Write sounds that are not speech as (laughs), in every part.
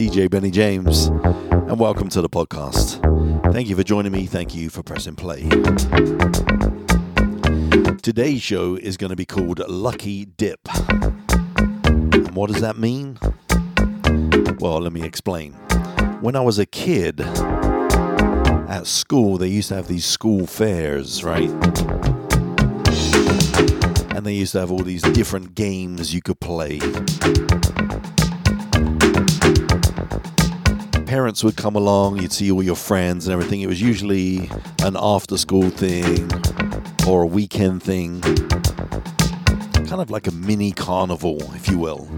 DJ Benny James, and welcome to the podcast. Thank you for joining me. Thank you for pressing play. Today's show is going to be called Lucky Dip. And what does that mean? Well, let me explain. When I was a kid, at school, they used to have these school fairs, right? And they used to have all these different games you could play. Parents would come along, you'd see all your friends and everything. It was usually an after school thing or a weekend thing. Kind of like a mini carnival, if you will.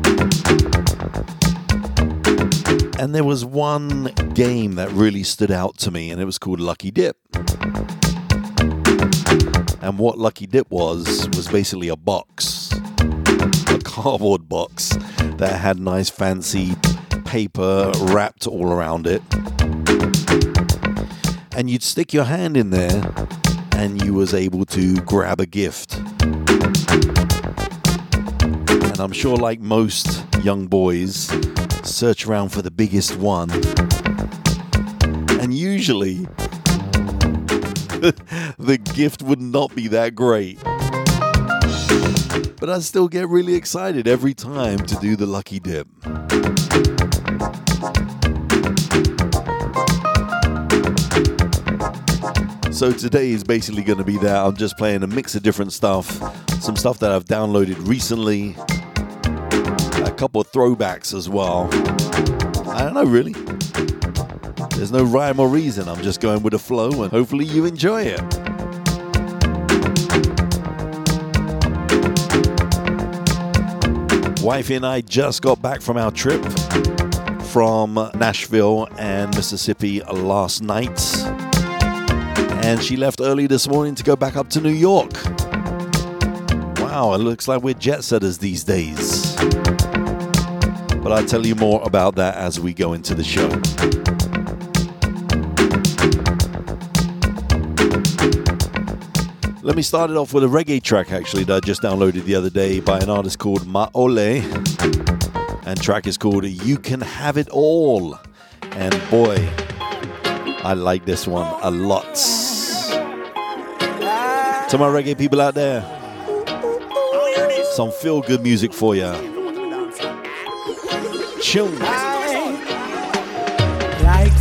And there was one game that really stood out to me, and it was called Lucky Dip. And what Lucky Dip was, was basically a box, a cardboard box that had nice fancy paper wrapped all around it. And you'd stick your hand in there and you was able to grab a gift. And I'm sure like most young boys, search around for the biggest one. And usually (laughs) the gift would not be that great. But I still get really excited every time to do the lucky dip. So today is basically going to be that. I'm just playing a mix of different stuff, some stuff that I've downloaded recently, a couple of throwbacks as well. I don't know, really. There's no rhyme or reason. I'm just going with the flow, and hopefully you enjoy it. Wifey and I just got back from our trip from Nashville and Mississippi last night and she left early this morning to go back up to New York. Wow, it looks like we're jet setters these days. But I'll tell you more about that as we go into the show. Let me start it off with a reggae track actually that I just downloaded the other day by an artist called Maole. And track is called You Can Have It All. And boy, I like this one a lot. To my reggae people out there, some feel good music for you. Chill. Like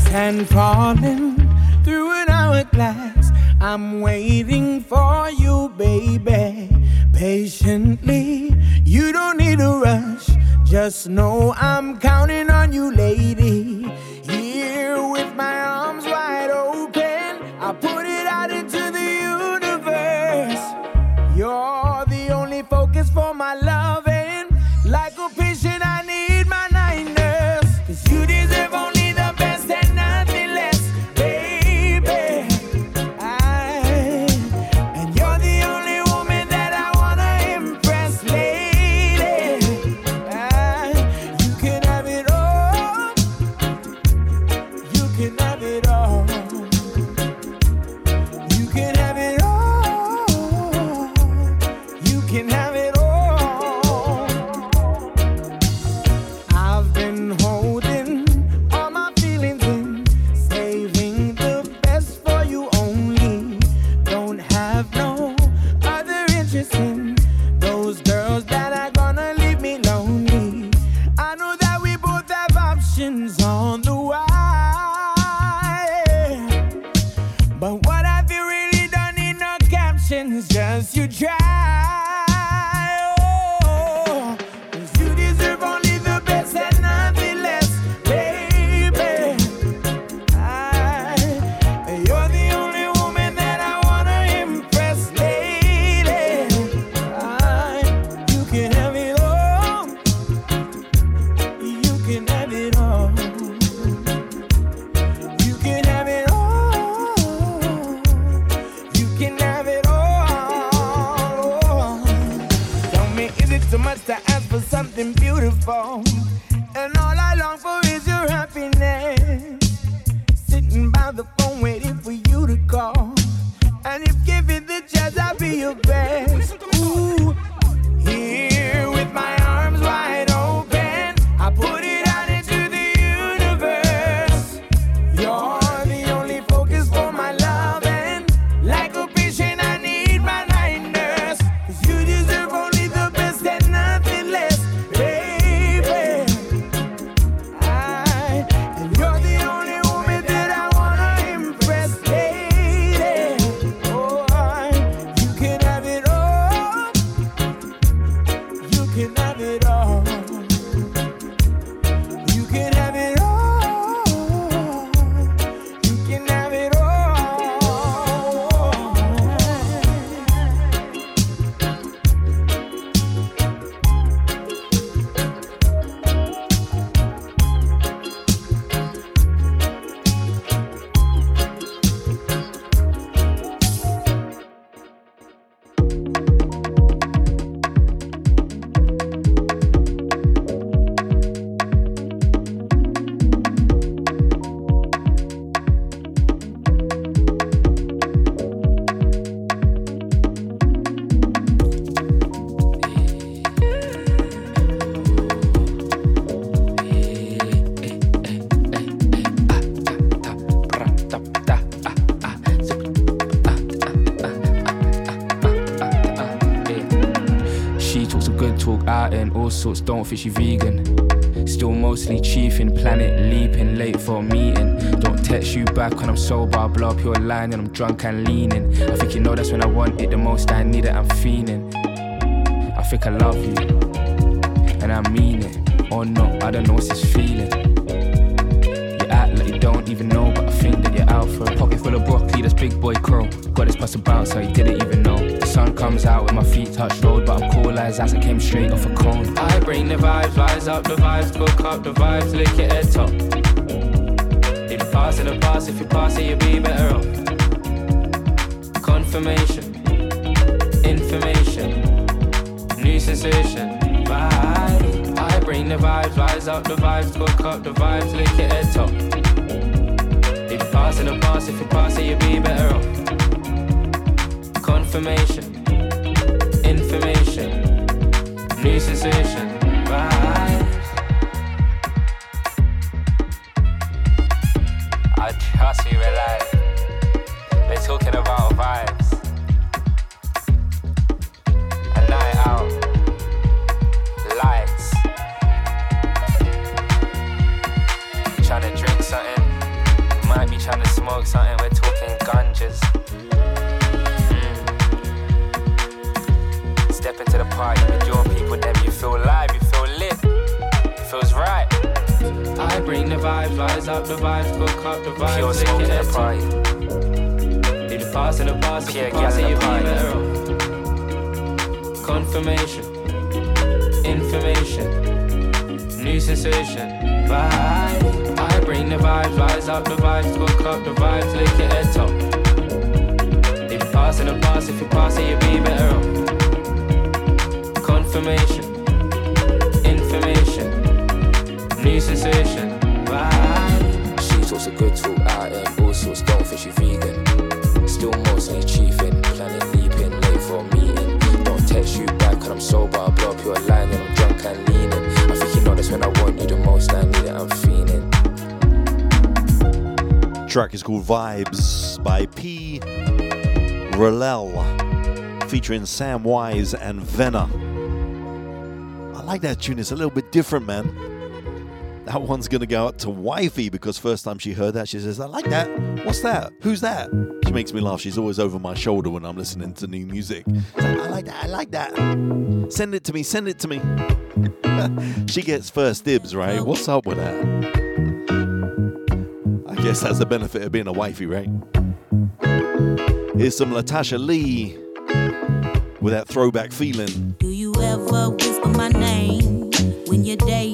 falling through an hourglass, I'm waiting for you, baby. Patiently, you don't need to rush. Just know I'm counting on you, lady. Here with my arms wide open, I put it for my loving. Sorts, don't think she vegan. Still mostly chiefing, planet leaping, late for a meeting. Don't text you back when I'm sober, I blow up your line and I'm drunk and leaning. I think you know that's when I want it the most, I need it, I'm fiending. I think I love you, and I mean it. Oh or not, I don't know what's this feeling. You act like you don't even know, but I think that you're out for a pocket full of broccoli, that's big boy crow. Got this bus to bounce, so you didn't even know sun comes out when my feet touch road, but I'm cool as as I came straight off a cone. I bring the vibes, rise up the vibes, cook up the vibes, lick it head top. If you pass in the past, if you pass it, you'll be better off. Confirmation, information, new sensation, vibe. I bring the vibes, rise up the vibes, cook up the vibes, lick it head top. If you pass in the past, if you pass it, you'll be better off information, information, new sensation, vibes. I trust you, alive. She a good talk out and all sorts, think she vegan. Still mostly chiefing, planning leaping, late for a meeting. Don't text you back cause I'm sober, I blow up your line and I'm drunk and leaning. I think you know that's when I want you the most, I need it, I'm feeling. Track is called Vibes by P. Rellel featuring Sam Wise and Venna I like that tune. It's a little bit different, man. That one's gonna go out to Wifey because first time she heard that, she says, I like that. What's that? Who's that? She makes me laugh. She's always over my shoulder when I'm listening to new music. Like, I like that, I like that. Send it to me, send it to me. (laughs) she gets first dibs, right? What's up with that? I guess that's the benefit of being a wifey, right? Here's some Latasha Lee with that throwback feeling. Do you ever whisper my name when your day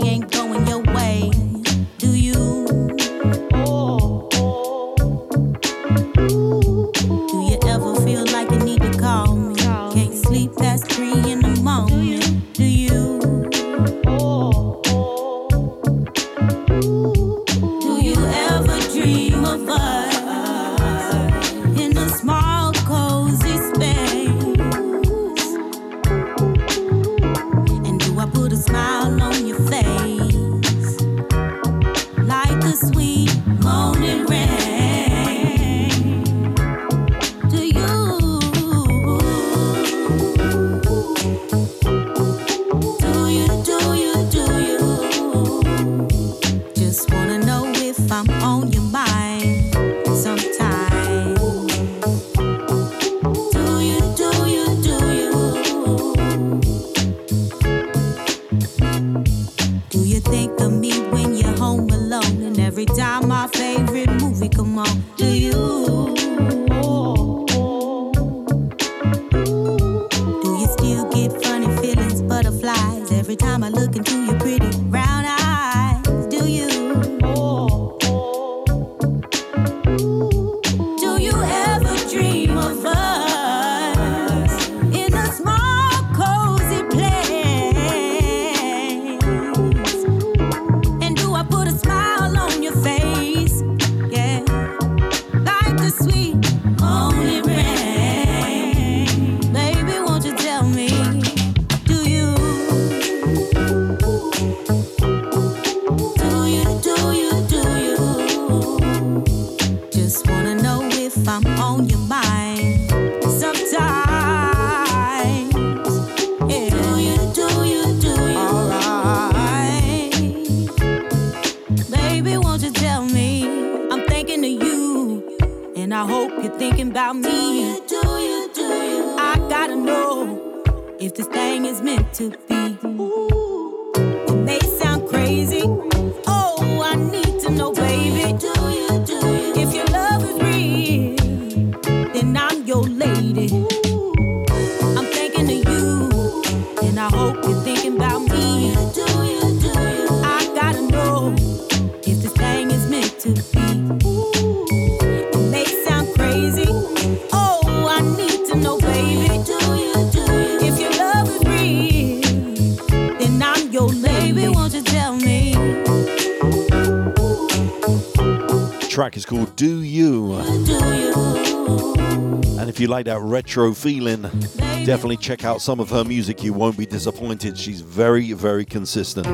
like that retro feeling, definitely check out some of her music. You won't be disappointed. She's very, very consistent.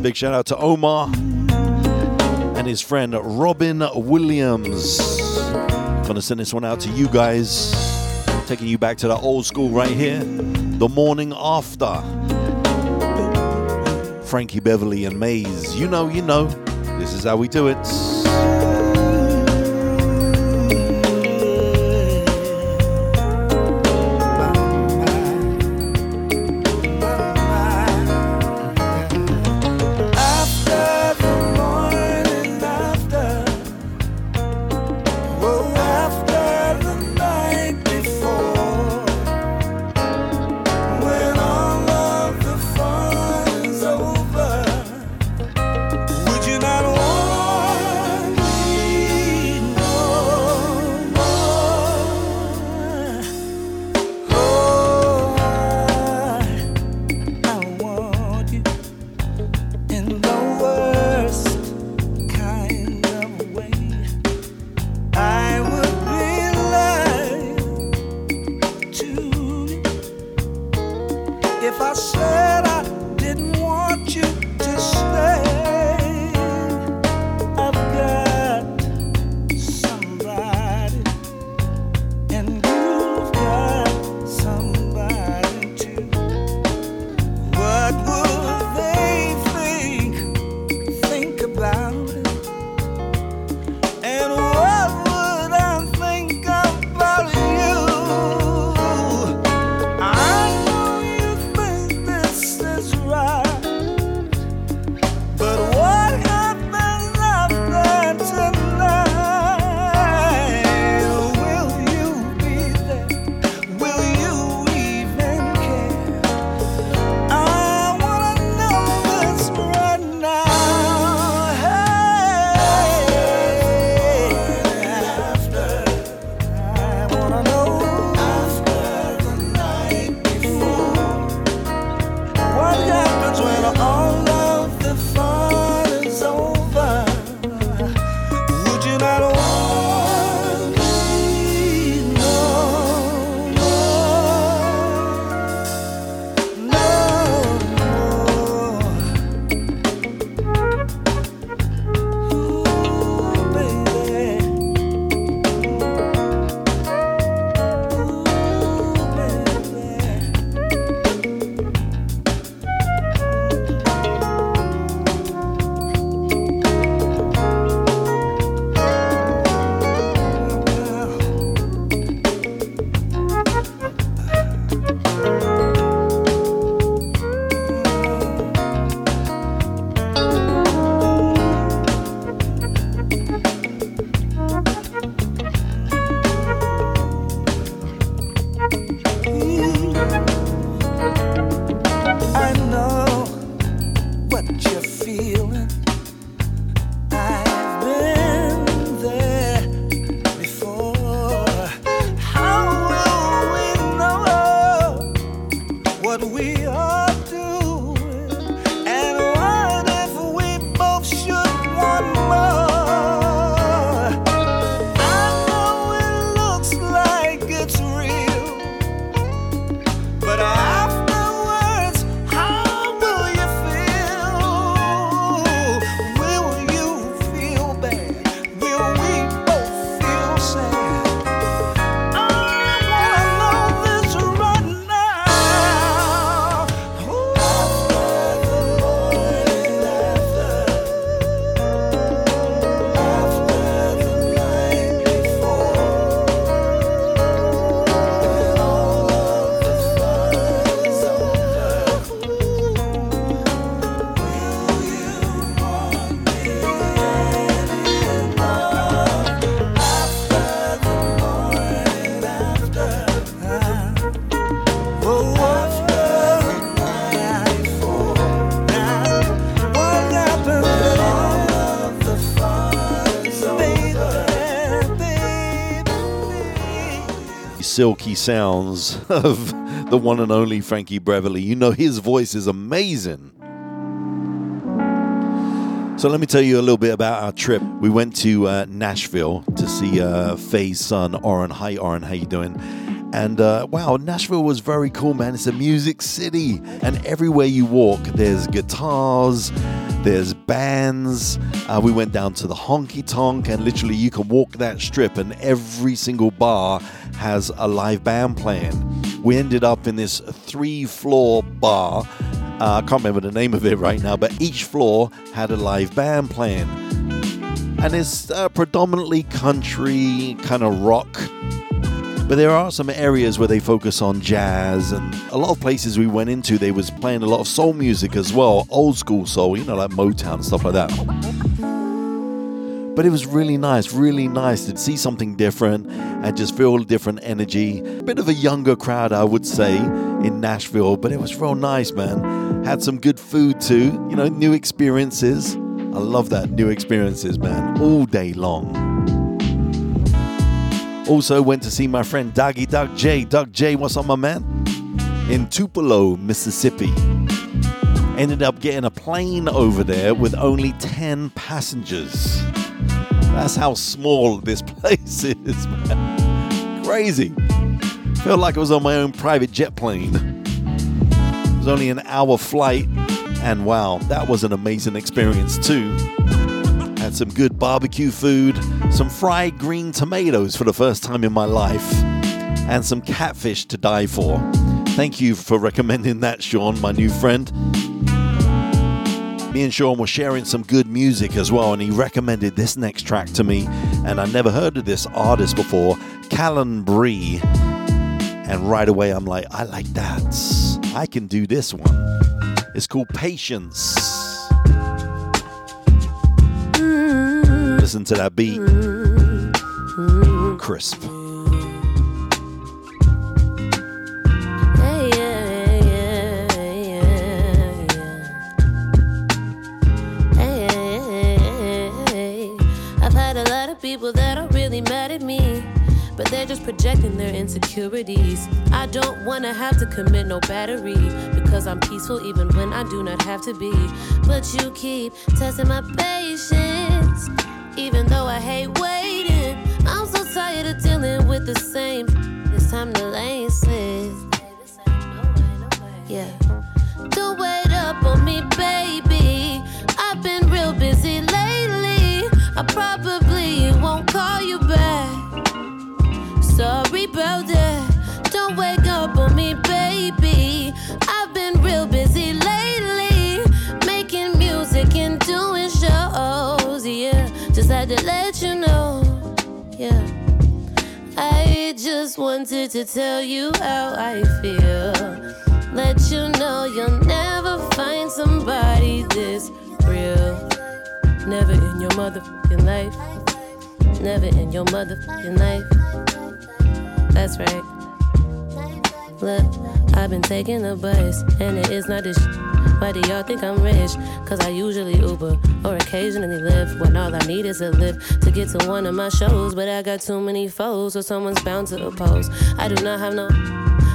Big shout out to Omar and his friend Robin Williams. Gonna send this one out to you guys. Taking you back to the old school right here. The morning after. Frankie Beverly and Maze. You know, you know. This is how we do it. Silky sounds of the one and only Frankie Beverly. You know, his voice is amazing. So let me tell you a little bit about our trip. We went to uh, Nashville to see uh, Faye's son, Oren. Hi, Oren. How you doing? And uh, wow, Nashville was very cool, man. It's a music city, and everywhere you walk, there's guitars, there's bands. Uh, we went down to the honky tonk, and literally, you can walk that strip, and every single bar has a live band playing. We ended up in this three floor bar. Uh, I can't remember the name of it right now, but each floor had a live band playing. And it's uh, predominantly country, kind of rock. But there are some areas where they focus on jazz, and a lot of places we went into, they was playing a lot of soul music as well, old school soul, you know, like Motown and stuff like that. But it was really nice, really nice to see something different and just feel a different energy. Bit of a younger crowd, I would say, in Nashville, but it was real nice, man. Had some good food too, you know, new experiences. I love that, new experiences, man, all day long. Also went to see my friend Doggy Doug J. Doug J, what's up, my man? In Tupelo, Mississippi. Ended up getting a plane over there with only 10 passengers. That's how small this (laughs) place is, man. Crazy. Felt like I was on my own private jet plane. It was only an hour flight, and wow, that was an amazing experience too. Had some good barbecue food, some fried green tomatoes for the first time in my life, and some catfish to die for. Thank you for recommending that, Sean, my new friend me and Sean were sharing some good music as well, and he recommended this next track to me. And I never heard of this artist before, Callan Bree. And right away, I'm like, I like that. I can do this one. It's called Patience. Listen to that beat. Crisp. Hey, yeah, yeah. I've had a lot of people that are really mad at me. But they're just projecting their insecurities. I don't wanna have to commit no battery because I'm peaceful even when I do not have to be. But you keep testing my patience, even though I hate waiting. I'm so tired of dealing with the same. It's time to lace it. Yeah. Yeah, I just wanted to tell you how I feel. Let you know you'll never find somebody this real. Never in your motherfucking life. Never in your motherfucking life that's right. Look, I've been taking the bus, and it is not this. Why do y'all think I'm rich? Cause I usually Uber or occasionally Lyft when all I need is a lift to get to one of my shows. But I got too many foes, so someone's bound to oppose. I do not have no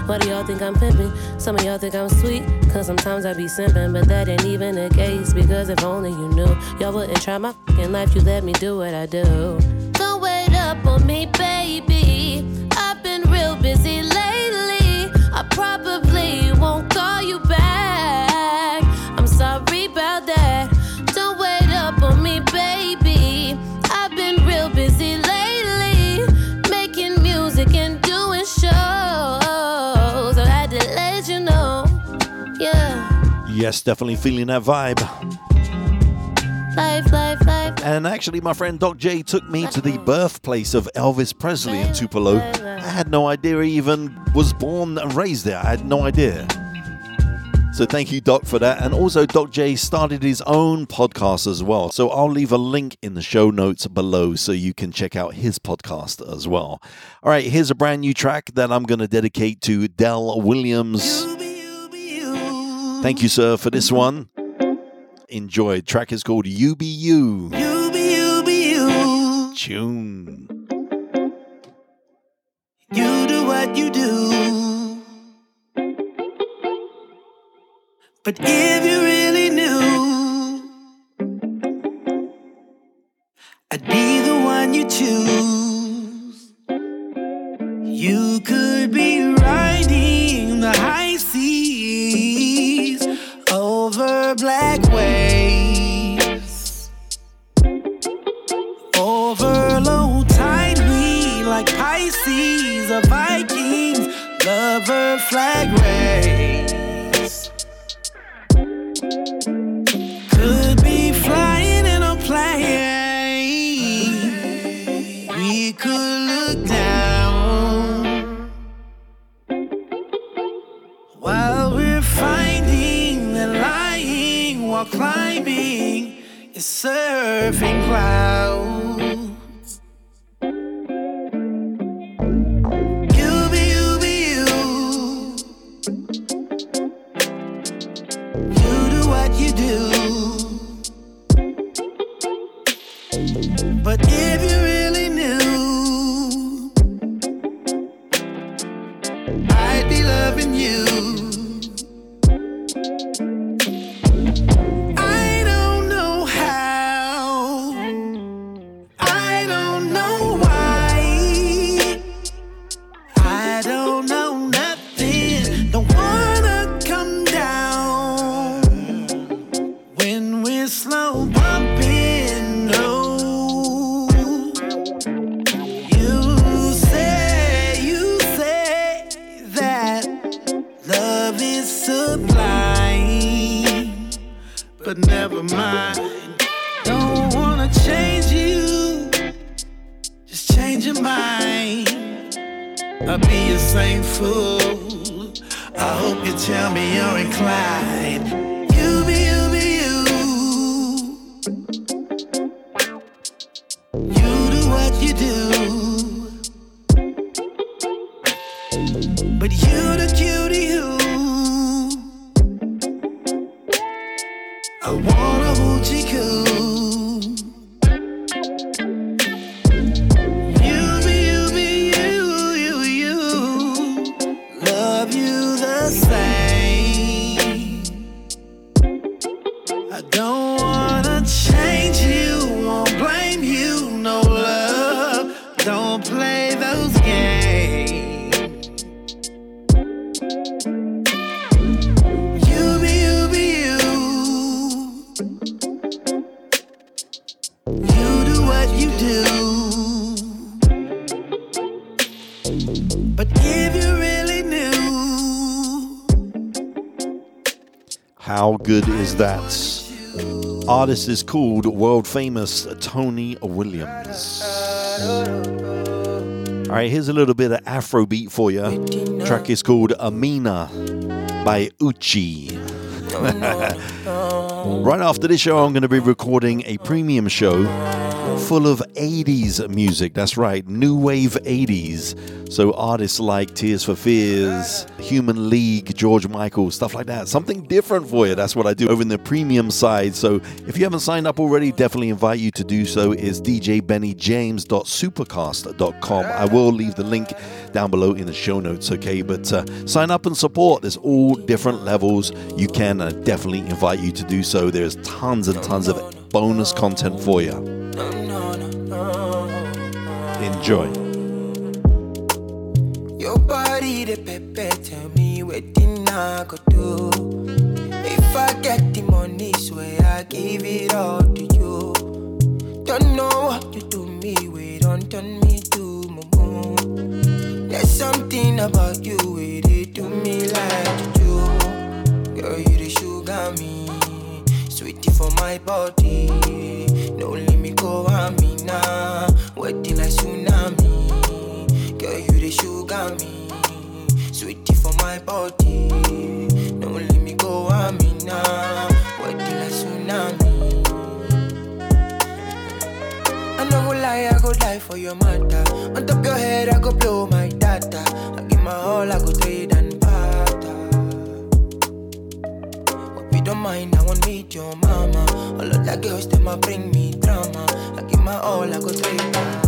Why do y'all think I'm pimping? Some of y'all think I'm sweet, cause sometimes I be simping, but that ain't even the case. Because if only you knew, y'all wouldn't try my fucking life, you let me do what I do. Don't wait up on me, baby. Yes, definitely feeling that vibe. Life, life, life. And actually, my friend Doc J took me to the birthplace of Elvis Presley in Tupelo. I had no idea he even was born and raised there. I had no idea. So thank you, Doc, for that. And also, Doc J started his own podcast as well. So I'll leave a link in the show notes below so you can check out his podcast as well. All right, here's a brand new track that I'm going to dedicate to Dell Williams. Thank you, sir, for this one. Enjoy. Track is called You Be You. You be you be you. Tune. You do what you do. But if you really knew, I'd be the one you choose. You could be riding the high black waves. Over low tide, like Pisces or Vikings, lover flag race. Surfing clouds. Artist is called world famous Tony Williams. All right, here's a little bit of Afrobeat for you. Track is called Amina by Uchi. (laughs) right after this show, I'm going to be recording a premium show full of 80s music. That's right, new wave 80s. So artists like Tears for Fears, Human League, George Michael, stuff like that. Something different for you. That's what I do over in the premium side. So if you haven't signed up already, definitely invite you to do so. Is djbennyjames.supercast.com. I will leave the link down below in the show notes, okay? But uh, sign up and support. There's all different levels you can, I definitely invite you to do so. There's tons and tons of bonus content for you. Enjoy. Your body the pepper, tell me what I go do. If I get the money, swear I give it all to you. Don't know what you do me, we don't turn me to mumu. There's something about you, it do me like you. Girl, you the sugar me, sweetie for my body. No let on me now, waiting like tsunami. Girl, you the sugar me, sweetie for my body. No let me go on me now, waiting like tsunami. I no go lie, I go die for your matter. On top your head, I go blow my data. I give my all, I go trade and don't mind, I won't meet your mama. All of the girls, they a bring me drama. I give my all, I go trade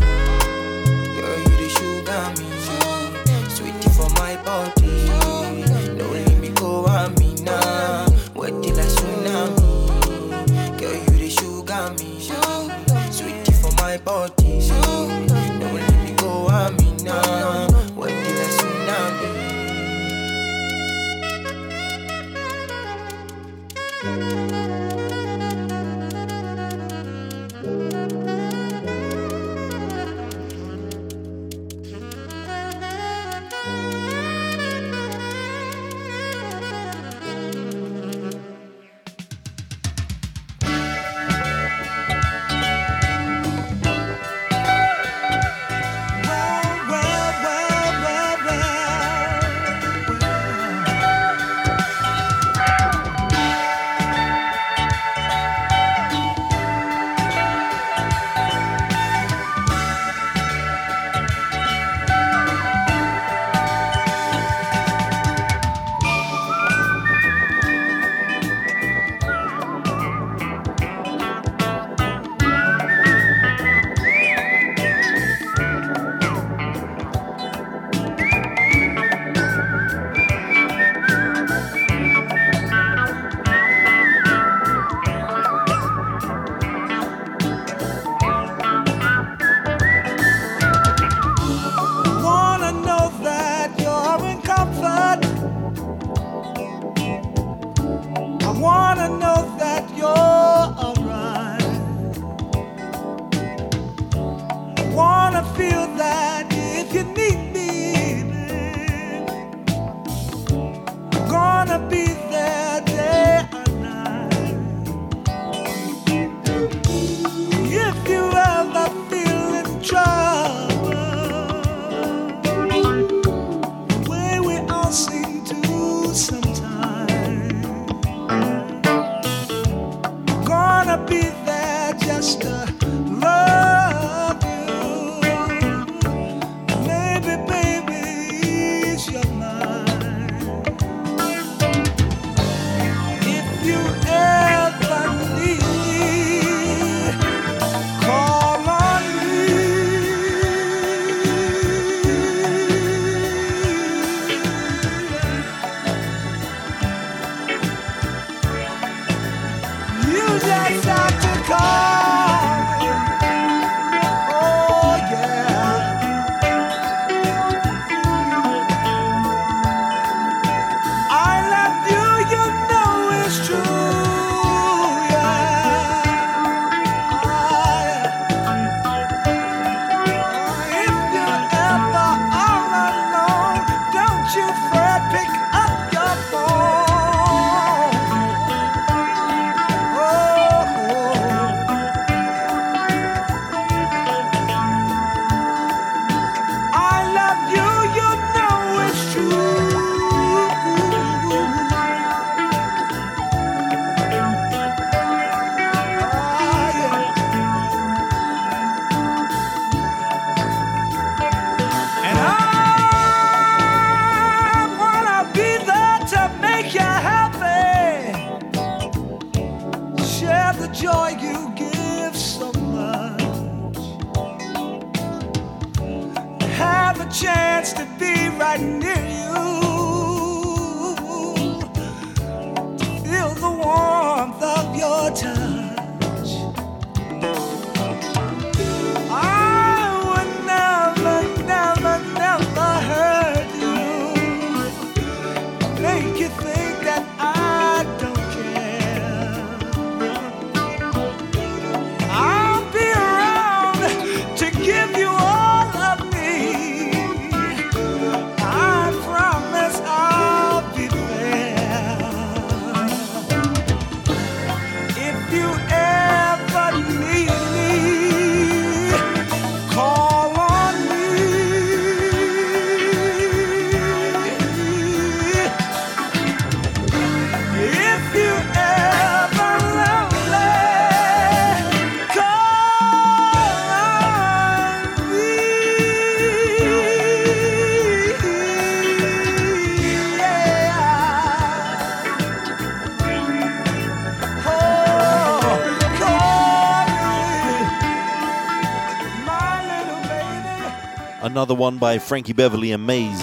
another one by Frankie Beverly and Maze.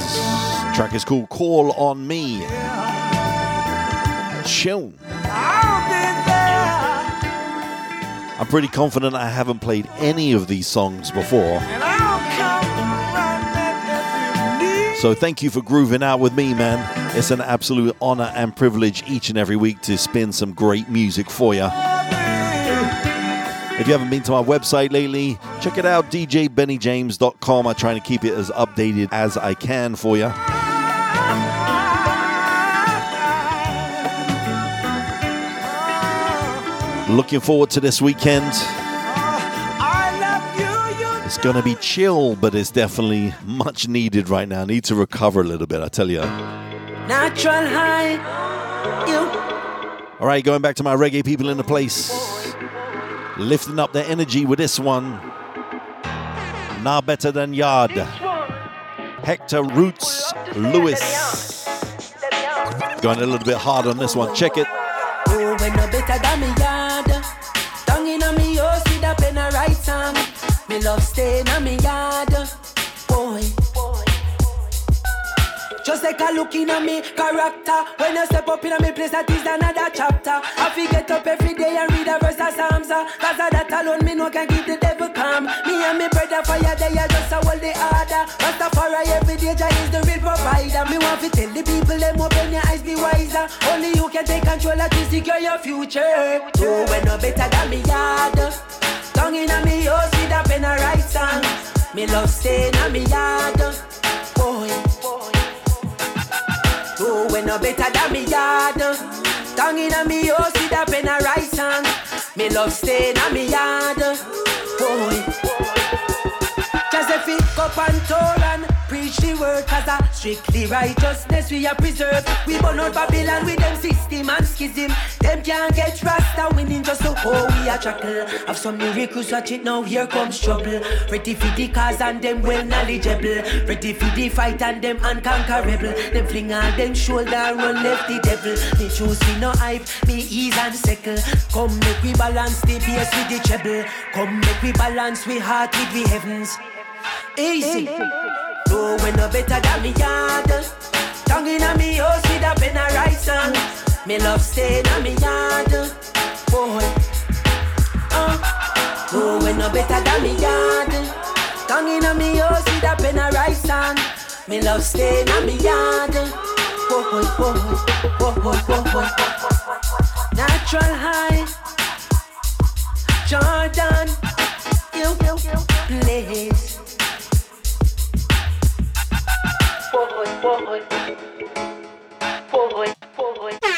Track is called Call on Me. Chill. I'm pretty confident I haven't played any of these songs before. So thank you for grooving out with me, man. It's an absolute honor and privilege each and every week to spin some great music for you. If you haven't been to my website lately, check it out, djbennyjames.com. I try to keep it as updated as I can for you. Looking forward to this weekend. It's going to be chill, but it's definitely much needed right now. I need to recover a little bit, I tell you. Natural high. You. All right, going back to my reggae people in the place lifting up their energy with this one. Now better than Yard. Hector Roots Lewis. Going a little bit hard on this one. Check it. Oh, when no better than me yard. Tongue in me, oh, see that pen a right song. Me love staying on me take a look in at me character. When you step up in me place, that is another chapter. I feel get up every day and read a verse of Psalms. Uh, Cause of that alone, me no can keep the devil calm. Me and me brother fire, they are just a hold the order. Rastafari every day, Jah is the real provider. Me want to tell the people, them open your eyes, be wiser. Only you can take control of to secure your future. So when no better than me yard. Tongue in me, oh, see that pen a right song. Me love staying on me yard. Oh, when no better than me yard. Tongue in me, oh, see that pen a right song. Me love staying on me yard. Boy. Just if it cup and Torah preach the word Cause a strictly righteousness we are preserved We burn out Babylon with them system and schism Them can't get Rasta winning just oh we a chuckle Have some miracles watch it now here comes trouble Ready for the cause and them well knowledgeable Ready for the fight and them unconquerable Them fling all them shoulder run left the devil Me choose me no hype, me ease and settle Come make we balance the bass with the treble Come make we balance we heart with the heavens Easy. No when no better than me yard. Tongue in a me house with a pen a right. Me love staying on me yard. Boy. No when no better than me yard. Tongue in a me oh, house with a pen a right song. Me love staying on me yard. Boy, boy, boy, boy, boy, boy. Natural high. Jordan. You, you, you, please. boy, boy, boy, boy, boy.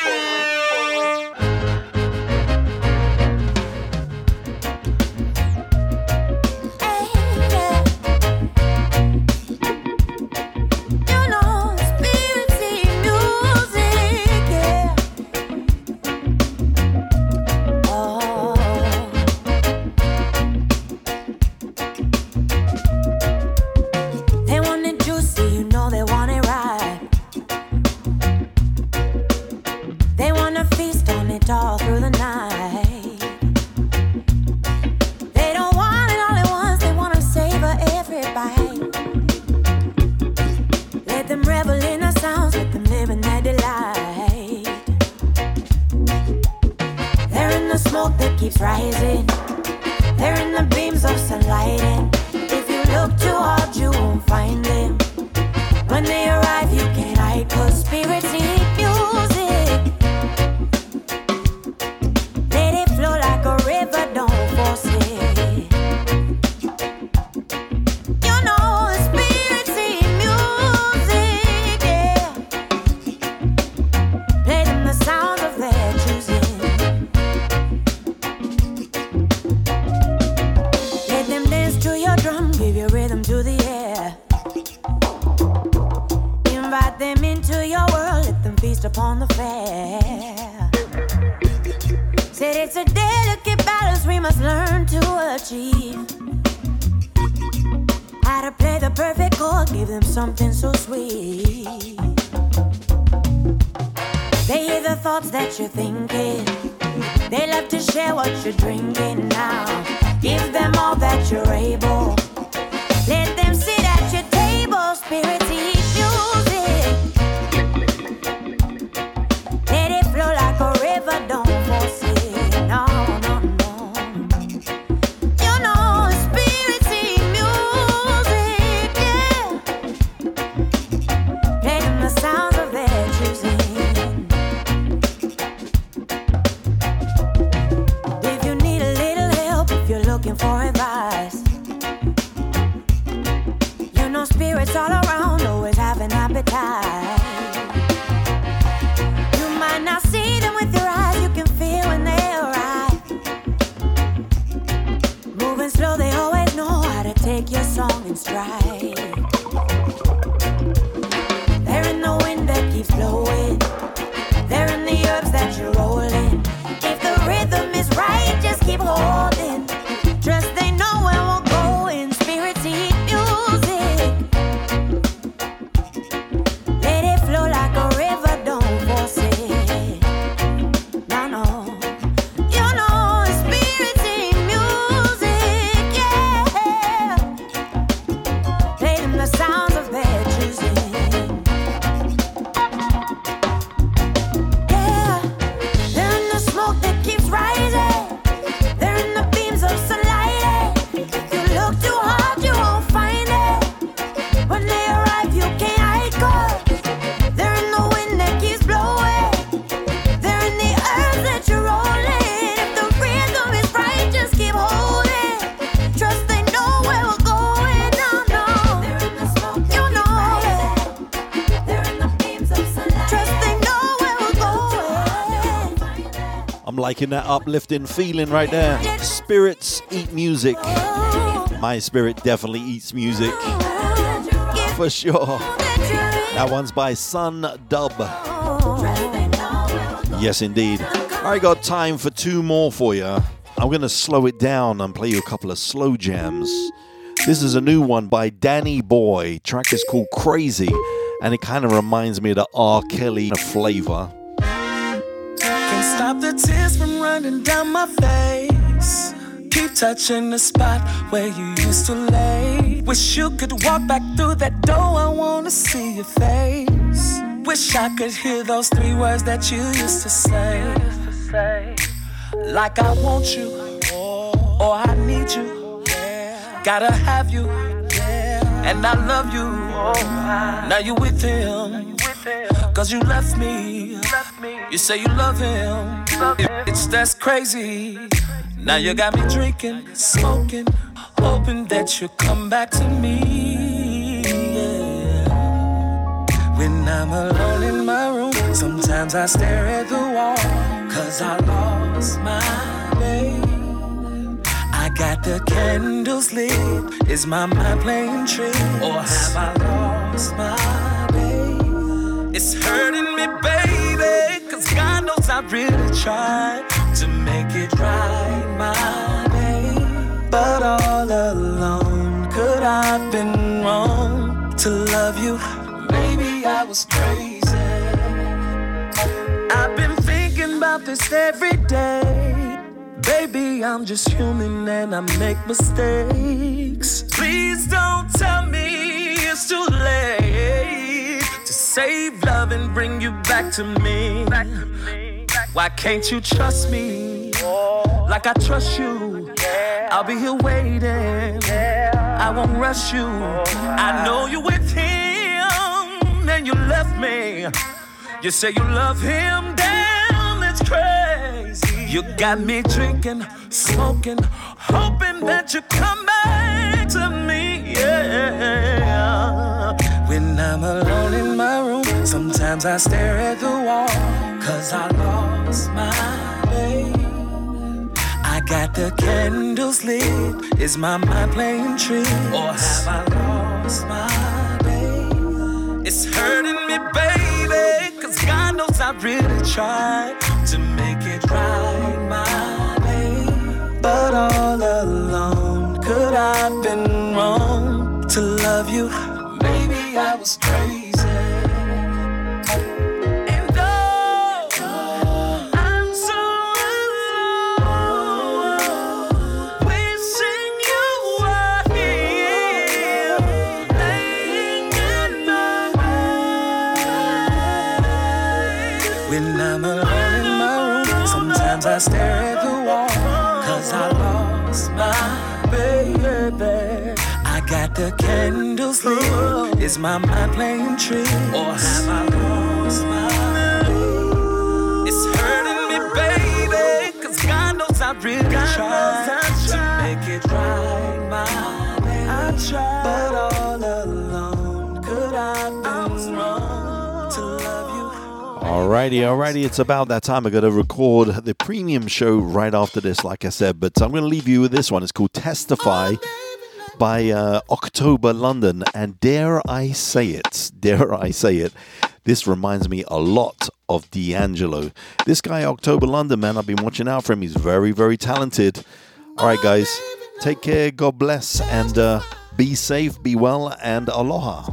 All through the night. Liking that uplifting feeling right there. Spirits eat music. My spirit definitely eats music for sure. That one's by Sun Dub. Yes, indeed. I got time for two more for you. I'm going to slow it down and play you a couple of slow jams. This is a new one by Danny Boy. Track is called Crazy, and it kind of reminds me of the R. Kelly flavor. Stop the tears from running down my face. Keep touching the spot where you used to lay. Wish you could walk back through that door. I wanna see your face. Wish I could hear those three words that you used to say. Like I want you, or I need you. Gotta have you, and I love you. Now you with him, cause you left me. You say you love him, it's that's crazy. Now you got me drinking, smoking, hoping that you come back to me. yeah. When I'm alone in my room, sometimes I stare at the wall, cause I lost my babe. I got the candles lit. Is my mind playing tricks? Or have I lost my? It's hurting me, baby. Cause God knows I really tried to make it right, my babe. But all alone, could I have been wrong to love you? Maybe I was crazy. I've been thinking about this every day. Baby, I'm just human and I make mistakes. Please don't tell me it's too late save love and bring you back to me. Why can't you trust me? like I trust you. I'll be here waiting. I won't rush you. I know you're with him and you left me. You say you love him, damn, it's crazy. You got me drinking, smoking, hoping that you come back to me. Yeah. When I'm alone in my room, sometimes I stare at the wall, cause I lost my babe. I got the candles lit. Is my mind playing tricks? Or have I lost my babe? It's hurting me, baby. Cause God knows I really tried to make it right, my babe. But all alone, could I have been wrong to love you? I was crazy. And I stare at the wall, cause I lost my baby. I got the candles lit. Is my mind playing tricks? Or have I lost my baby? It's hurting me, baby. Cause God knows I really God tried to make it right, my baby. I tried, but all alone, could I been wrong? Alrighty, alrighty, it's about that time. I got to record the premium show right after this, like I said. But I'm going to leave you with this one. It's called Testify oh, by uh, October London. And dare I say it, (laughs) dare I say it, this reminds me a lot of D'Angelo. This guy, October London, man, I've been watching out for him. He's very, very talented. All right, guys, take care, God bless, and uh, be safe, be well, and aloha.